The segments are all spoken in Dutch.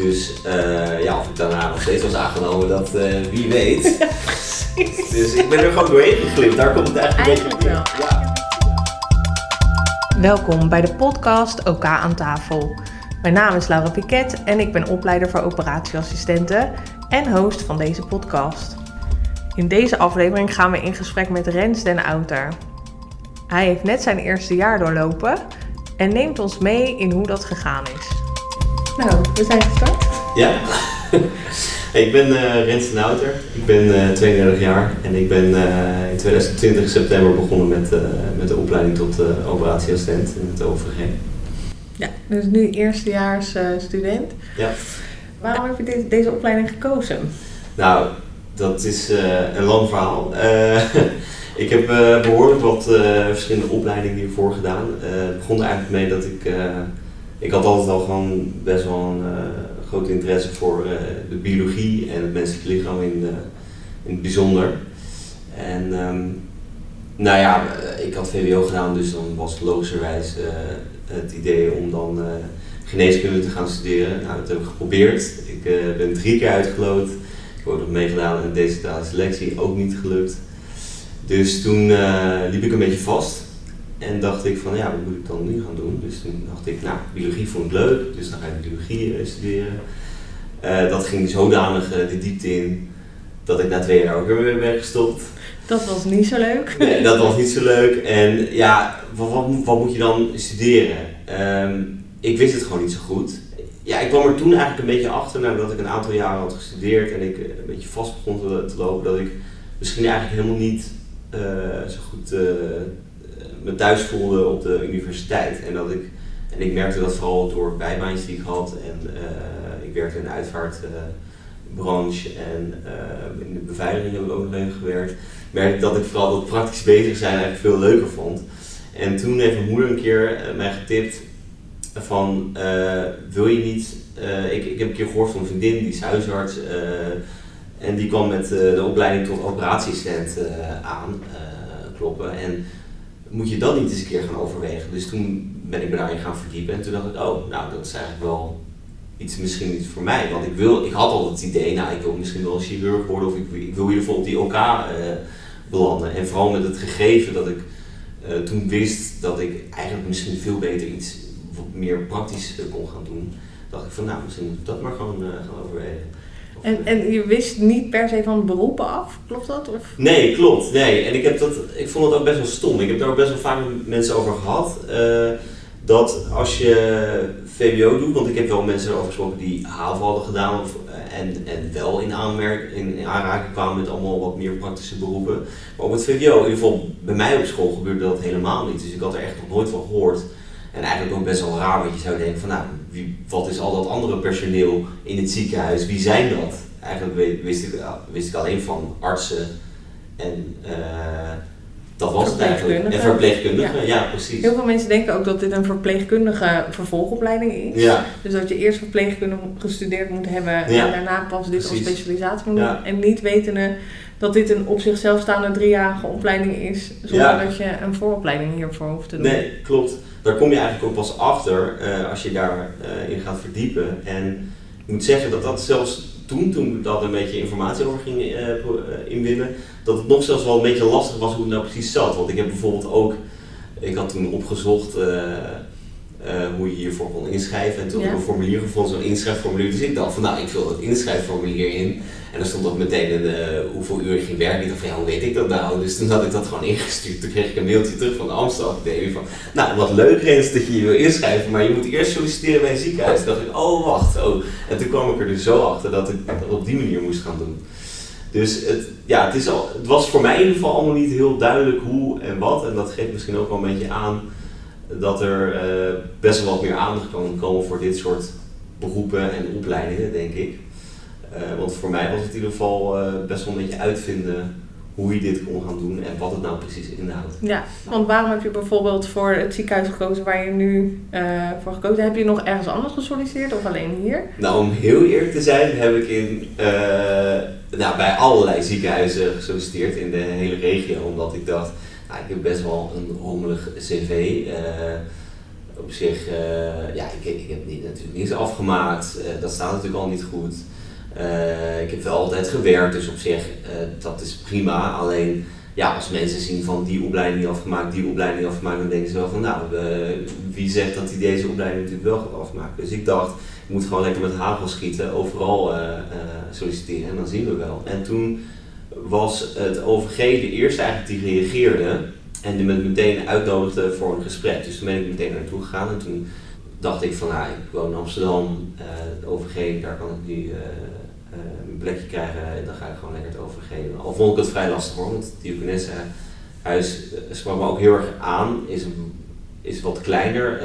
Dus uh, ja, of ik daarna nog steeds was aangenomen, dat uh, wie weet. dus ik ben er gewoon doorheen geglipt. Daar komt het eigenlijk, eigenlijk een beetje op. Ja. Welkom bij de podcast OK aan tafel. Mijn naam is Laura Piquet en ik ben opleider voor operatieassistenten en host van deze podcast. In deze aflevering gaan we in gesprek met Rens den Outer. Hij heeft net zijn eerste jaar doorlopen en neemt ons mee in hoe dat gegaan is. Nou, we zijn gestart. Ja. ik ben uh, Rens den Outer. Ik ben uh, 32 jaar en ik ben uh, in 2020 september begonnen met, met de opleiding tot operatieassistent in het OVG. Ja, dus nu eerstejaars student. Ja. Waarom heb je deze, deze opleiding gekozen? Nou, dat is een lang verhaal. ik heb behoorlijk wat verschillende opleidingen hiervoor gedaan. het begon eigenlijk mee dat ik ik had altijd al gewoon best wel een uh, groot interesse voor uh, de biologie en het menselijk lichaam in, uh, in het bijzonder. En um, nou ja, ik had VWO gedaan, dus dan was logischerwijs het idee om dan geneeskunde te gaan studeren. Nou, dat heb ik geprobeerd. Ik ben drie keer uitgeloot. Ik heb ook nog meegedaan in deze selectie, ook niet gelukt. Dus toen liep ik een beetje vast. En dacht ik van ja, wat moet ik dan nu gaan doen? Dus toen dacht ik, nou, biologie vond ik leuk, dus dan ga ik biologie uh, studeren. Uh, dat ging zodanig uh, de diepte in dat ik na twee jaar ook weer ben gestopt. Dat was niet zo leuk. Nee, dat was niet zo leuk. En ja, wat, wat, wat moet je dan studeren? Um, ik wist het gewoon niet zo goed. Ja, ik kwam er toen eigenlijk een beetje achter nadat ik een aantal jaren had gestudeerd en ik een beetje vast begon te, te lopen, dat ik misschien eigenlijk helemaal niet zo goed me thuis voelde op de universiteit. En, dat ik, en ik merkte dat vooral door bijbaantjes die ik had. En uh, ik werkte in de uitvaartbranche en uh, in de beveiliging heb ik ook nog gewerkt. Merkte dat ik vooral dat praktisch bezig zijn eigenlijk veel leuker vond. En toen heeft mijn moeder een keer uh, mij getipt van wil je niet, ik, ik heb een keer gehoord van een vriendin, die is huisarts. en die kwam met de opleiding tot operatieassistent aan kloppen. En moet je dat niet eens een keer gaan overwegen? Dus toen ben ik me daarin gaan verdiepen en toen dacht ik, oh, nou dat is eigenlijk wel iets misschien iets voor mij. Want ik, wil, ik had al het idee, nou ik wil misschien wel chirurg worden of ik, wil in ieder geval op die OK uh, belanden. En vooral met het gegeven dat ik uh, toen wist dat ik eigenlijk misschien veel beter iets meer praktisch uh, kon gaan doen. Dacht ik van nou, misschien moet ik dat maar gewoon gaan overwegen. En, en je wist niet per se van beroepen af, klopt dat? Of? Nee, klopt. Nee. En ik, heb dat, ik vond het ook best wel stom. Ik heb daar ook best wel vaak met mensen over gehad. Uh, dat als je VWO doet, want ik heb wel mensen over gesproken die HAVO hadden gedaan of, en, en wel in, aanmerk, in, in aanraking kwamen met allemaal wat meer praktische beroepen. Maar op het VWO, in ieder geval bij mij op school, gebeurde dat helemaal niet. Dus ik had er echt nog nooit van gehoord. En eigenlijk ook best wel raar, want je zou denken van nou, wie, wat is al dat andere personeel in het ziekenhuis, wie zijn dat? Eigenlijk wist ik, wist ik alleen van artsen en uh, dat was het eigenlijk. En verpleegkundigen, ja. ja. precies. Heel veel mensen denken ook dat dit een verpleegkundige vervolgopleiding is. Ja. Dus dat je eerst verpleegkunde gestudeerd moet hebben en daarna pas dit als specialisatie moet doen. En niet wetende dat dit een op zichzelf staande driejarige opleiding is, zonder dat je een vooropleiding hiervoor hoeft te doen. Nee, klopt daar kom je eigenlijk ook pas achter uh, als je daarin uh, in gaat verdiepen. En ik moet zeggen dat dat zelfs toen, toen daar een beetje informatie over ging uh, inwinnen, dat het nog zelfs wel een beetje lastig was hoe het nou precies zat. Want ik heb bijvoorbeeld ook, ik had toen opgezocht hoe je hiervoor kon inschrijven. En toen heb ik een formulier gevonden, zo'n inschrijfformulier. Dus ik dacht van nou, ik vul dat inschrijfformulier in. En dan stond ook meteen hoeveel uur ik ging werken. Ik dacht van ja, hoe weet ik dat nou? Dus toen had ik dat gewoon ingestuurd. Toen kreeg ik een mailtje terug van de Amsterdam van, nou wat leuk is dat je je wil inschrijven, maar je moet eerst solliciteren bij een ziekenhuis. Toen dacht ik, oh wacht, oh. En toen kwam ik er dus zo achter dat ik dat op die manier moest gaan doen. Dus het, ja, het, is al, het was voor mij in ieder geval allemaal niet heel duidelijk hoe en wat. En dat geeft misschien ook wel een beetje aan dat er uh, best wel wat meer aandacht kan komen voor dit soort beroepen en opleidingen, denk ik. Uh, want voor mij was het in ieder geval uh, best wel een beetje uitvinden hoe je dit kon gaan doen en wat het nou precies inhoudt. Ja, want waarom heb je bijvoorbeeld voor het ziekenhuis gekozen waar je nu uh, voor gekozen Heb je nog ergens anders gesolliciteerd of alleen hier? Nou, om heel eerlijk te zijn heb ik in, nou, bij allerlei ziekenhuizen gesolliciteerd in de hele regio. Omdat ik dacht, ik heb best wel een rommelig cv op zich, uh, ja, ik, ik heb niet, natuurlijk niets afgemaakt. Uh, dat staat natuurlijk al niet goed. Ik heb wel altijd gewerkt, dus op zich, dat is prima. Alleen, ja, als mensen zien van die opleiding afgemaakt, die opleiding afgemaakt, dan denken ze wel van, nou, wie zegt dat hij deze opleiding natuurlijk wel gaat afmaken. Dus ik dacht, ik moet gewoon lekker met hagel schieten, overal solliciteren en dan zien we wel. En toen was het OVG de eerste eigenlijk die reageerde. En die me meteen uitnodigde voor een gesprek. Dus toen ben ik meteen naartoe gegaan. En toen dacht ik van, nou, ik woon in Amsterdam, uh, het OVG, daar kan ik nu uh, een plekje krijgen. En dan ga ik gewoon lekker het OVG Al vond ik het vrij lastig hoor, want het Diogenesse huis sprak me ook heel erg aan. Is, is wat kleiner.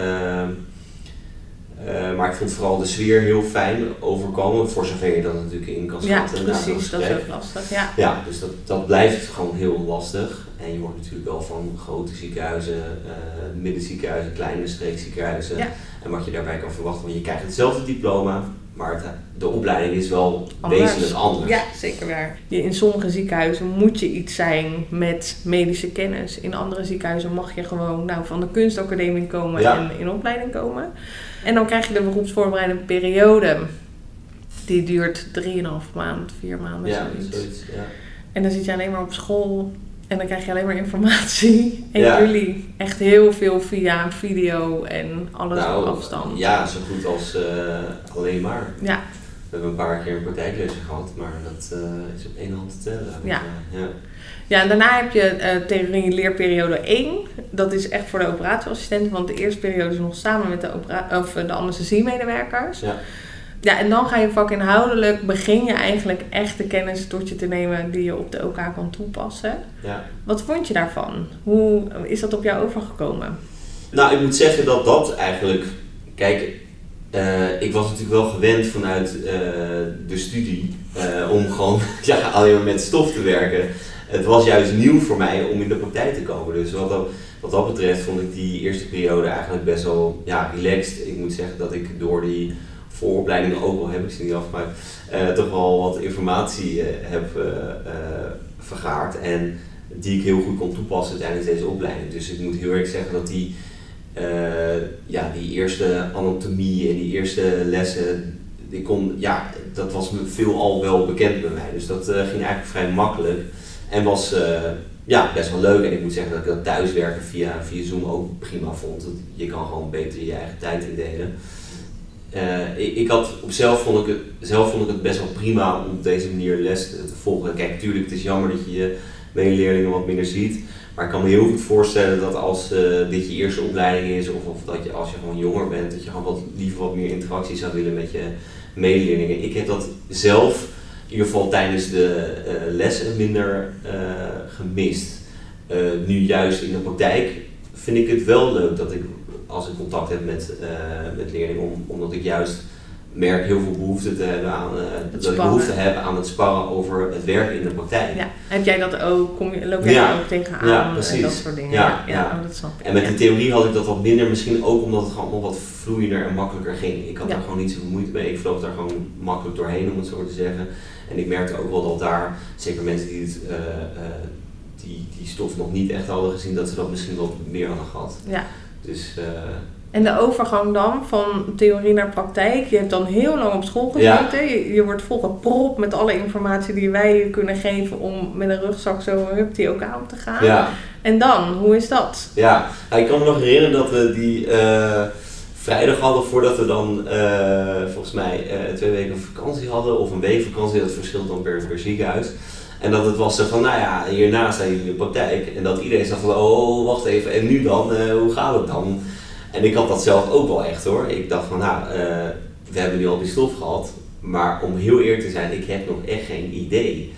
Uh, maar ik vond vooral de sfeer heel fijn overkomen, voor zover je dat natuurlijk in kan schatten. Ja, precies, dat is ook lastig. Ja, ja dus dat, dat blijft gewoon heel lastig. En je wordt natuurlijk wel van grote ziekenhuizen, uh, middenziekenhuizen, kleine streekziekenhuizen. En wat je daarbij kan verwachten, want je krijgt hetzelfde diploma, maar de opleiding is wel wezenlijk anders. Ja, zeker waar. In sommige ziekenhuizen moet je iets zijn met medische kennis. In andere ziekenhuizen mag je gewoon nou, van de kunstacademie komen en in opleiding komen. En dan krijg je de beroepsvoorbereidende periode. Die duurt 3,5 maand, 4 maanden, ja, zoiets. ja. En dan zit je alleen maar op school en dan krijg je alleen maar informatie. En jullie echt heel veel via video en alles nou, op afstand. Ja, zo goed als uh, alleen maar. Ja. We hebben een paar keer een praktijklessen gehad, maar dat uh, is op één hand te tellen. Ja. ja. Ja, en daarna heb je uh, theorie leerperiode 1. Dat is echt voor de operatieassistenten, want de eerste periode is nog samen met de, of de anesthesiemedewerkers. Ja. Ja, en dan ga je vakinhoudelijk, begin je eigenlijk echt de kennis tot je te nemen die je op de OK kan toepassen. Ja. Wat vond je daarvan? Hoe is dat op jou overgekomen? Nou, ik moet zeggen dat dat eigenlijk, kijk, uh, ik was natuurlijk wel gewend vanuit uh, de studie om gewoon ja, alleen maar met stof te werken. Het was juist nieuw voor mij om in de praktijk te komen. Dus wat dat, wat dat betreft vond ik die eerste periode eigenlijk best wel ja, relaxed. Ik moet zeggen dat ik door die vooropleidingen ook al heb ik ze niet afgemaakt, uh, toch wel wat informatie uh, heb uh, vergaard en die ik heel goed kon toepassen tijdens deze opleiding. Dus ik moet heel erg zeggen dat die, ja, die eerste anatomie en die eerste lessen, die kon, ja, dat was me veel al wel bekend bij mij. Dus dat ging eigenlijk vrij makkelijk en was ja, best wel leuk. En ik moet zeggen dat ik dat thuiswerken via, via Zoom ook prima vond. Je kan gewoon beter je eigen tijd indelen. Uh, ik, had op zelf vond ik het, zelf vond ik het best wel prima om op deze manier les te, volgen. Kijk, natuurlijk, het is jammer dat je je medeleerlingen wat minder ziet. Maar ik kan me heel goed voorstellen dat als uh, dit je eerste opleiding is, of, of dat je als je gewoon jonger bent, dat je gewoon wat, liever wat meer interactie zou willen met je medeleerlingen. Ik heb dat zelf ieder geval tijdens de uh, lessen minder gemist. nu juist in de praktijk vind ik het wel leuk dat ik als ik contact heb met, met leerlingen, om, omdat ik juist merk heel veel behoefte te hebben aan, uh, dat ik behoefte heb aan het sparren over het werken in de praktijk. Ja. Heb jij dat ook? Kom je, loop jij ja. ook tegenaan ja, precies. en dat soort dingen? Ja, ja, ja. Oh, dat snap ik. En met de theorie had ik dat wat minder, misschien ook omdat het gewoon wat vloeiender en makkelijker ging. Ik had daar gewoon niet zoveel moeite mee. Ik vloog daar gewoon makkelijk doorheen, om het zo te zeggen. En ik merkte ook wel dat daar, zeker mensen die het, uh, die, die stof nog niet echt hadden gezien, dat ze dat misschien wat meer hadden gehad. Ja. Dus, uh, en de overgang dan van theorie naar praktijk. Je hebt dan heel lang op school gezeten. Je, je, wordt volgepropt met alle informatie die wij je kunnen geven om met een rugzak zo hup die ook aan te gaan. Ja. En dan, hoe is dat? Ja, nou, ik kan me nog herinneren dat we die uh, vrijdag hadden voordat we dan uh, volgens mij twee weken vakantie hadden. Of een week vakantie, dat verschilt dan per, per ziekenhuis. En dat het was van, nou ja, hierna zijn jullie in de praktijk. En dat iedereen zegt van, oh, wacht even, en nu dan? Hoe gaat het dan? En ik had dat zelf ook wel echt hoor. Ik dacht van, nou, uh, we hebben nu al die stof gehad. Maar om heel eerlijk te zijn, ik heb nog echt geen idee.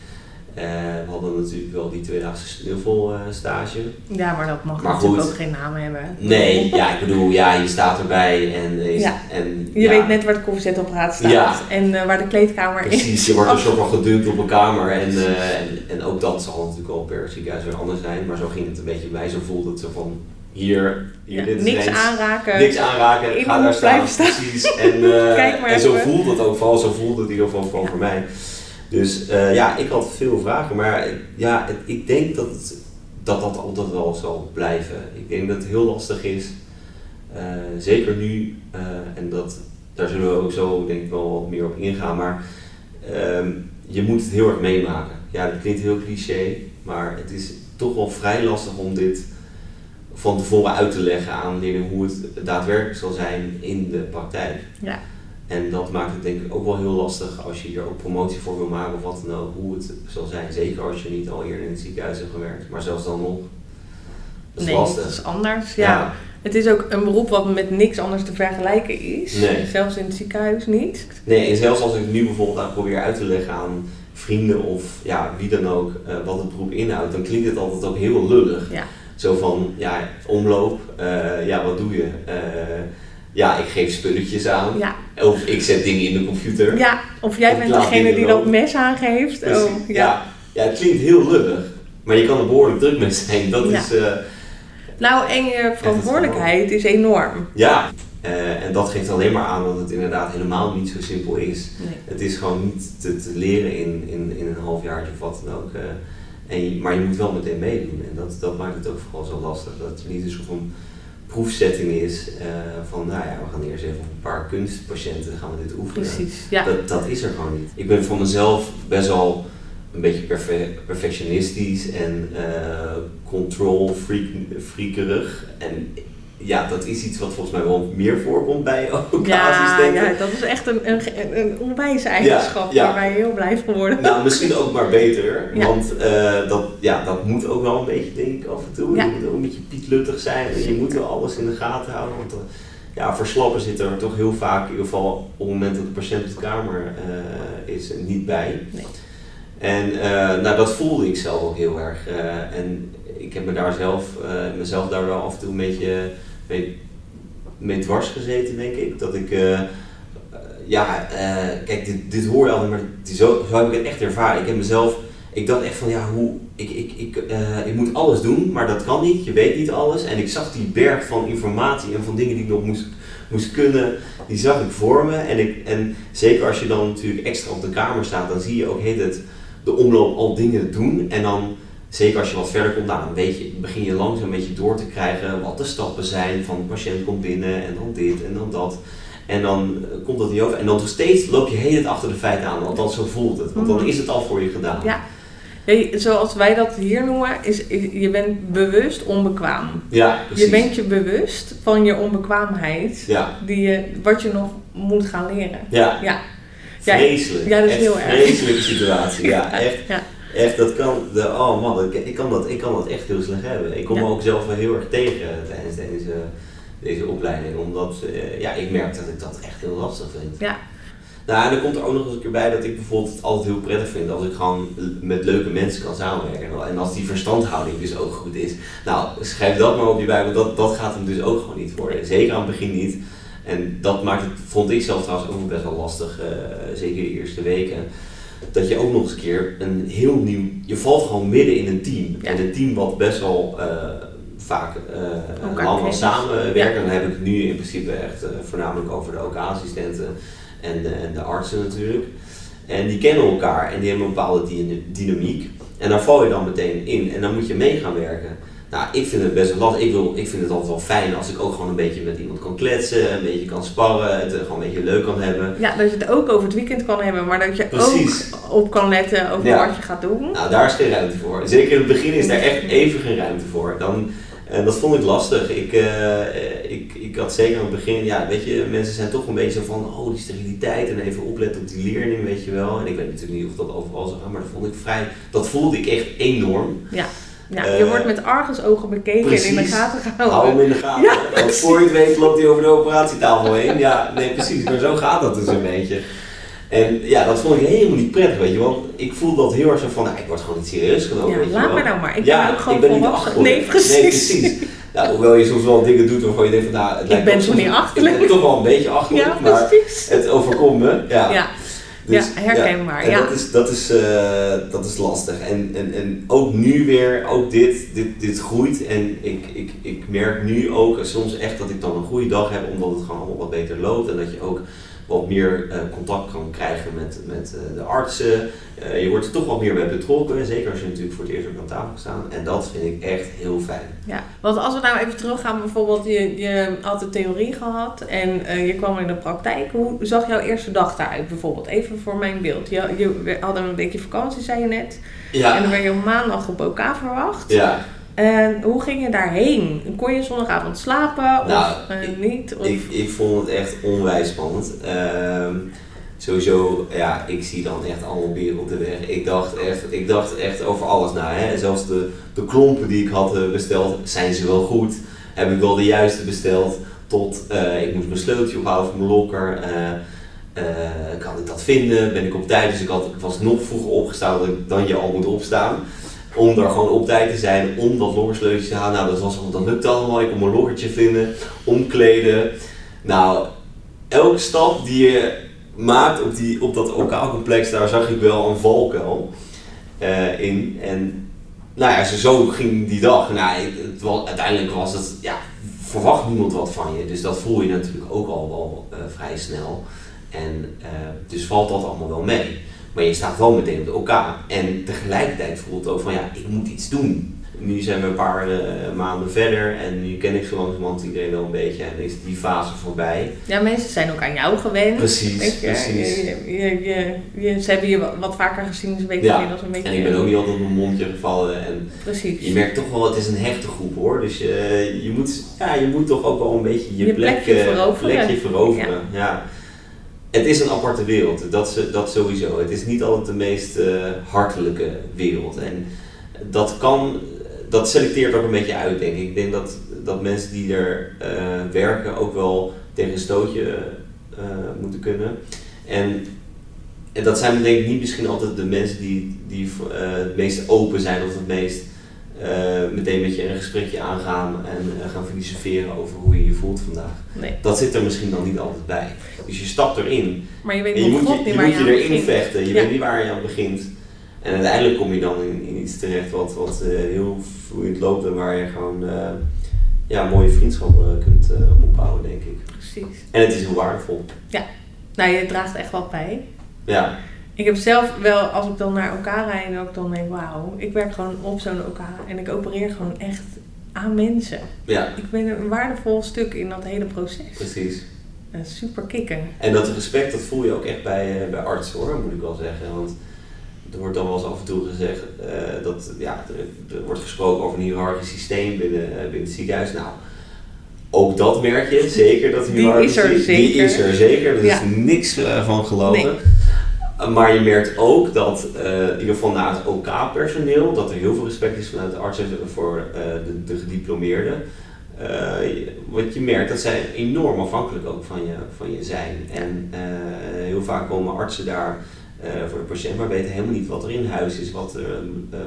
Uh, we hadden natuurlijk wel die tweedaagse snuffelstage. Uh, ja, maar dat mag maar natuurlijk ook geen naam hebben. Nee, ja, ik bedoel, ja, je staat erbij en... Is, ja. en je weet net waar de koffiezetapparaat staat ja. en uh, waar de kleedkamer Precies, is. Precies, je wordt een soort van gedumpt op een kamer en, en, en, ook dat zal natuurlijk al per ziekenhuis weer anders zijn. Maar zo ging het een beetje bij, zo voelde het zo van... Hier, hier ja, dit niks eens, aanraken. Niks aanraken, ga daar staan. staan. Precies. En, en zo voelt het ook, vooral zo voelde het in ieder geval voor mij. Dus uh, ja, ik had veel vragen, maar ja, het, ik denk dat, het, dat dat altijd wel zal blijven. Ik denk dat het heel lastig is Eh, zeker nu, eh, en dat, daar zullen we ook zo denk ik wel wat meer op ingaan, maar ehm, je moet het heel erg meemaken. Ja, dat klinkt heel cliché, maar het is toch wel vrij lastig om dit van tevoren uit te leggen aan leerlingen hoe het daadwerkelijk zal zijn in de praktijk. Ja. En dat maakt het denk ik ook wel heel lastig als je hier ook promotie voor wil maken of wat dan ook, hoe het zal zijn. Zeker als je niet al eerder in het ziekenhuis hebt gewerkt, maar zelfs dan nog. Dat is nee, lastig. het is anders. Ja. Het is ook een beroep wat met niks anders te vergelijken is. Nee. Zelfs in het ziekenhuis niet. Nee, en zelfs als ik nu bijvoorbeeld aan probeer uit te leggen aan vrienden of ja, wie dan ook eh, wat het beroep inhoudt, dan klinkt het altijd ook heel lullig. Ja. Zo van, ja, omloop, eh, ja, wat doe je? Eh, ja, ik geef spulletjes aan. Ja. Of ik zet dingen in de computer. ja, of jij Of bent degene die dat mes aangeeft. Oh, ja. ja. Ja. het klinkt heel lullig. Maar je kan er behoorlijk druk mee zijn. Dat Ja. is, eh, Nou, en je verantwoordelijkheid is enorm. ja. En dat geeft alleen maar aan dat het inderdaad helemaal niet zo simpel is. Nee. Het is gewoon niet te, te leren in, in, in een halfjaartje of wat dan ook. En maar je moet wel meteen meedoen. En dat, dat maakt het ook vooral zo lastig. Dat het niet een soort van proefsetting is eh, van, nou ja, we gaan eerst even op een paar kunstpatiënten gaan we dit oefenen. Precies. Ja. Dat, dat is er gewoon niet. Ik ben van mezelf best wel een beetje perfe- perfectionistisch en eh, control freak, freakerig. En ja, dat is iets wat volgens mij wel meer voorkomt bij ook Ja, ja, dat is echt een, een, een onwijs eigenschap Ja, ja. waar je heel blij van wordt. Nou, misschien ook maar beter. Ja. Want eh, dat, ja, dat moet ook wel een beetje, denk ik, af en toe. Je moet ook een beetje pietluttig zijn. En je moet wel alles in de gaten houden. Want eh, ja, verslappen zit er toch heel vaak, in ieder geval op het moment dat de patiënt op de kamer eh, is, niet bij. Nee. En nou, dat voelde ik zelf ook heel erg. en ik heb me daar zelf, eh, mezelf daar wel af en toe een beetje mee, mee dwars gezeten, denk ik. Dat ik, eh, ja, eh, kijk, dit, dit hoor je altijd, maar zo, zo heb ik het echt ervaren. Ik heb mezelf, ik dacht echt van, ja, hoe, ik, ik, ik, ik moet alles doen, maar dat kan niet. Je weet niet alles. En ik zag die berg van informatie en van dingen die ik nog moest, moest kunnen, die zag ik voor me. En, ik, en zeker als je dan natuurlijk extra op de kamer staat, dan zie je ook heet het de omloop al dingen doen. En dan, zeker als je wat verder komt, nou, dan weet je, begin je langzaam een beetje door te krijgen wat de stappen zijn. Van de patiënt komt binnen en dan dit en dan dat. En dan eh, komt dat niet over. En dan nog steeds loop je heel het achter de feiten aan. Althans, zo voelt het. Want dan Mhm. is het al voor je gedaan. Ja. Ja, zoals wij dat hier noemen, is, je bent bewust onbekwaam. Ja, precies. Je bent je bewust van je onbekwaamheid, Ja, die je, wat je nog moet gaan leren. ja. Ja, Vreselijk. ja, dat is echt heel erg. vreselijke situatie. Ja, echt. ja. Echt, dat kan, de, oh man, dat, ik, kan dat, ik kan dat echt heel slecht hebben. Ik kom Ja. me ook zelf wel heel erg tegen tijdens deze, deze opleiding, omdat eh, ja, ik merk dat ik dat echt heel lastig vind. Ja. Nou, en dan komt er ook nog eens een keer bij dat ik bijvoorbeeld het altijd heel prettig vind als ik gewoon met leuke mensen kan samenwerken. En als die verstandhouding dus ook goed is. Nou, schrijf dat maar op je bij, want dat, dat gaat hem dus ook gewoon niet worden. Zeker aan het begin niet. En dat maakt het, vond ik zelf trouwens ook best wel lastig, eh, zeker de eerste weken. Dat je ook nog eens een keer een heel nieuw, je valt gewoon midden in een team. Ja. En een team wat best wel eh, vaak kent. samenwerken. Ja. Dan heb ik het nu in principe echt eh, voornamelijk over de OK-assistenten en de, en de artsen natuurlijk. En die kennen elkaar en die hebben een bepaalde dyna- dynamiek. En daar val je dan meteen in en dan moet je mee gaan werken. Nou, ik vind het best wel lastig. Ik, wil, ik vind het altijd wel fijn als ik ook gewoon een beetje met iemand kan kletsen, een beetje kan sparren, het eh, gewoon een beetje leuk kan hebben. ja, dat je het ook over het weekend kan hebben, maar dat je Precies. ook op kan letten over Ja. wat je gaat doen. Nou, daar is geen ruimte voor. Zeker in het begin is daar echt even geen ruimte voor. Dan, en dat vond ik lastig. Ik, eh, ik, ik had zeker aan het begin, ja, weet je, mensen zijn toch een beetje zo van, oh, die steriliteit en even opletten op die leerling, weet je wel. En ik weet natuurlijk niet of dat overal zo gaat, maar dat vond ik vrij, dat voelde ik echt enorm. Ja, ja Eh, je wordt met argusogen bekeken en in de gaten Hou hem gehouden. in de gaten. Ja, Want voor je het weet loopt hij over de operatietafel heen. Ja, nee, precies. Maar zo gaat dat dus een beetje. En ja, dat vond ik helemaal niet prettig, weet je. Want ik voel dat heel erg zo van, nou, ik word gewoon niet serieus genomen, Ja, weet laat me nou maar. Ik ja, ben ook gewoon ik ben volwassen. Nee, precies. Nee, precies. Ja, hoewel je soms wel dingen doet waarvan je denkt van, nou, het Ik lijkt ben ook toch soms- niet achterlijk? Ik ben toch wel een beetje achterlijk, Ja, maar precies. het overkomt me. Ja. Ja, Dus, ja, herkenbaar. en Ja. Dat, is, dat, is, eh, dat is lastig. En, en, en ook nu weer, ook dit, dit, dit groeit. En ik, ik, ik merk nu ook soms echt dat ik dan een goede dag heb, omdat het gewoon allemaal wat beter loopt. En dat je ook wat meer eh, contact kan krijgen met, met eh, de artsen. Eh, je wordt er toch wat meer bij betrokken, zeker als je natuurlijk voor het eerst op aan tafel staat. En dat vind ik echt heel fijn. Ja, want als we nou even teruggaan, bijvoorbeeld, je, je had de theorie gehad en je kwam in de praktijk. Hoe zag jouw eerste dag daaruit bijvoorbeeld? Even voor mijn beeld. Je, je hadden een weekje vakantie, zei je net. En dan Ja, werd je op maandag op elkaar verwacht. ja. En hoe ging je daarheen? Kon je zondagavond slapen of Nou, eh, niet? Of, Ik, ik vond het echt onwijs spannend. Ehm, sowieso, ja, ik zie dan echt allemaal beren op de weg. Ik dacht echt, ik dacht echt over alles na. Hè. Zelfs de, de klompen die ik had eh, besteld, zijn ze wel goed? Heb ik wel de juiste besteld? Tot, eh, ik moest mijn sleuteltje ophalen voor mijn lokker. Kan ik dat vinden? Ben ik op tijd? Dus ik, had, ik was nog vroeger opgestaan dan je al moet opstaan. Om daar gewoon op tijd te zijn, om dat lokkersleuteltje te halen. Nou, dat, was, dat lukte allemaal. Ik kon mijn lokkertje vinden, omkleden. Nou, elke stap die je maakt op, die, op dat OK-complex, daar zag ik wel een valkuil eh, in. En nou ja, zo, ging die dag. Nou, het was, uiteindelijk was het, ja, verwacht niemand wat van je. Dus dat voel je natuurlijk ook al wel eh, vrij snel. En eh, dus valt dat allemaal wel mee. Maar je staat wel meteen op de OK. En tegelijkertijd voelt het ook van ja, ik moet iets doen. Nu zijn we een paar eh, maanden verder en nu ken ik zo langzamerhand iedereen wel een beetje en is die fase voorbij. ja, mensen zijn ook aan jou gewend. Precies, je, precies. Je, ze hebben je wat, vaker gezien, dus weet je Ja, inmiddels een beetje. En ik ben ook niet altijd op mijn mondje gevallen en Precies. je merkt toch wel, het is een hechte groep hoor. Dus je, je, moet, ja, je moet toch ook wel een beetje je, Je plek, plekje eh, veroveren. plekje veroveren. Ja. Het is een aparte wereld, dat, dat sowieso. Het is niet altijd de meest eh, hartelijke wereld. En dat kan, dat selecteert ook een beetje uit denk ik. Ik denk dat, dat mensen die er eh, werken ook wel tegen een stootje eh, moeten kunnen. En, en dat zijn denk ik niet misschien altijd de mensen die, die het meest open zijn of het meest eh, meteen met je een gesprekje aangaan en eh, gaan filosoferen over hoe je je voelt vandaag. Nee, Dat zit er misschien dan niet altijd bij. Dus je stapt erin maar je weet en je moet je, niet je, waar moet je erin vechten. Je Ja. weet niet waar je aan begint. En uiteindelijk kom je dan in, in iets terecht wat, wat eh, heel vloeiend loopt en waar je gewoon ja, mooie vriendschappen kunt opbouwen, denk ik. Precies. En het is heel waardevol. Nou, je draagt echt wat bij. Ja, Ik heb zelf wel, als ik dan naar elkaar rijd, en ook dan denk, wauw, ik werk gewoon op zo'n elkaar en ik opereer gewoon echt aan mensen. ja, Ik ben een waardevol stuk in dat hele proces. precies. Is super kicken. En dat respect, dat voel je ook echt bij, eh, bij artsen hoor, moet ik wel zeggen. Want er wordt dan wel eens af en toe gezegd eh, dat ja, er, er wordt gesproken over een hiërarchisch systeem binnen, eh, binnen het ziekenhuis. Nou, ook dat merk je zeker, dat Die hiërarchisch is er Die zeker. is er zeker, daar Ja. is niks van gelogen. Nee. Uh, Maar je merkt ook dat, eh, in ieder geval na het OK-personeel, dat er heel veel respect is vanuit de artsen voor eh, de, de gediplomeerden. Eh, je- wat je merkt, dat zij enorm afhankelijk ook van je, van je zijn. En eh, heel vaak komen artsen daar eh, voor de patiënt, maar weten helemaal niet wat er in huis is, wat, eh,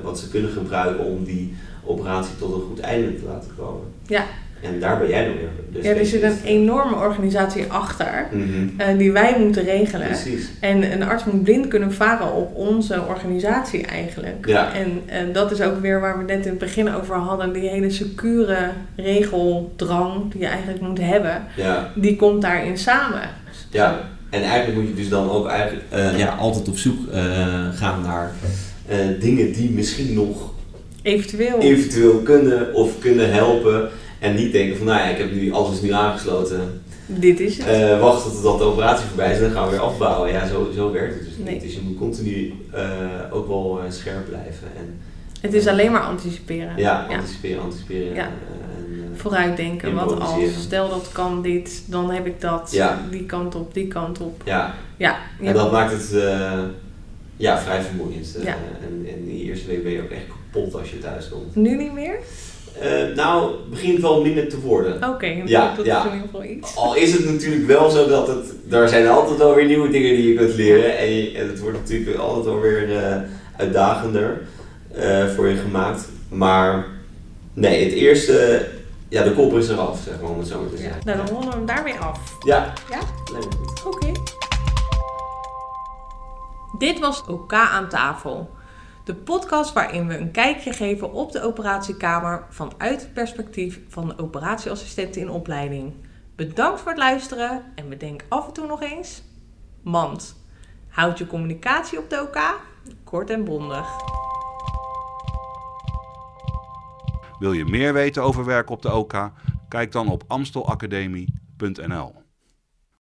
wat ze kunnen gebruiken om die operatie tot een goed einde te laten komen. Ja. En daar ben jij dan weer. de Ja, er zit een specialist. enorme organisatie achter Mhm. eh, die wij moeten regelen. Precies. En een arts moet blind kunnen varen op onze organisatie eigenlijk. Ja. En, en dat is ook weer waar we net in het begin over hadden. Die hele secure regeldrang die je eigenlijk moet hebben. Ja. Die komt daarin samen. Ja, en eigenlijk moet je dus dan ook eigenlijk, eh, ja, altijd op zoek eh, gaan naar eh, dingen die misschien nog Eventueel. eventueel kunnen of kunnen helpen. En niet denken van, nou ja, ik heb nu alles nu aangesloten. Dit is het. Eh wachten totdat de operatie voorbij is en dan gaan we weer afbouwen. Ja, zo, zo werkt het dus niet. Nee. Dus je moet continu eh, ook wel eh, scherp blijven. En het is alleen maar anticiperen. ja, Ja. anticiperen, anticiperen. Ja. En, Vooruitdenken. Wat als, stel dat kan dit, dan heb ik dat. Ja. Die kant op, die kant op. ja, Ja, en dat maakt het ja, vrij vermoeiend. En, en die eerste week ben je ook echt kapot als je thuis komt. nu niet meer? Eh, nou, het begint wel minder te worden. Oké, Ja, dat ja. is in ieder geval iets. Al is het natuurlijk wel zo dat het, er zijn altijd wel weer nieuwe dingen die je kunt leren. En, je- en het wordt natuurlijk altijd wel weer eh, uitdagender eh, voor je gemaakt. Maar nee, het eerste, ja, de kop is eraf, zeg maar, om het zo maar te Ja. zeggen. Nou, dan ronden we hem daarmee af. Ja, Ja? Oké. Dit was OK aan tafel. De podcast waarin we een kijkje geven op de operatiekamer vanuit het perspectief van de operatieassistenten in opleiding. Bedankt voor het luisteren en bedenk af en toe nog eens: MAND. Houd je communicatie op de OK, kort en bondig. Wil je meer weten over werk op de OK? Kijk dan op amstelacademie.nl.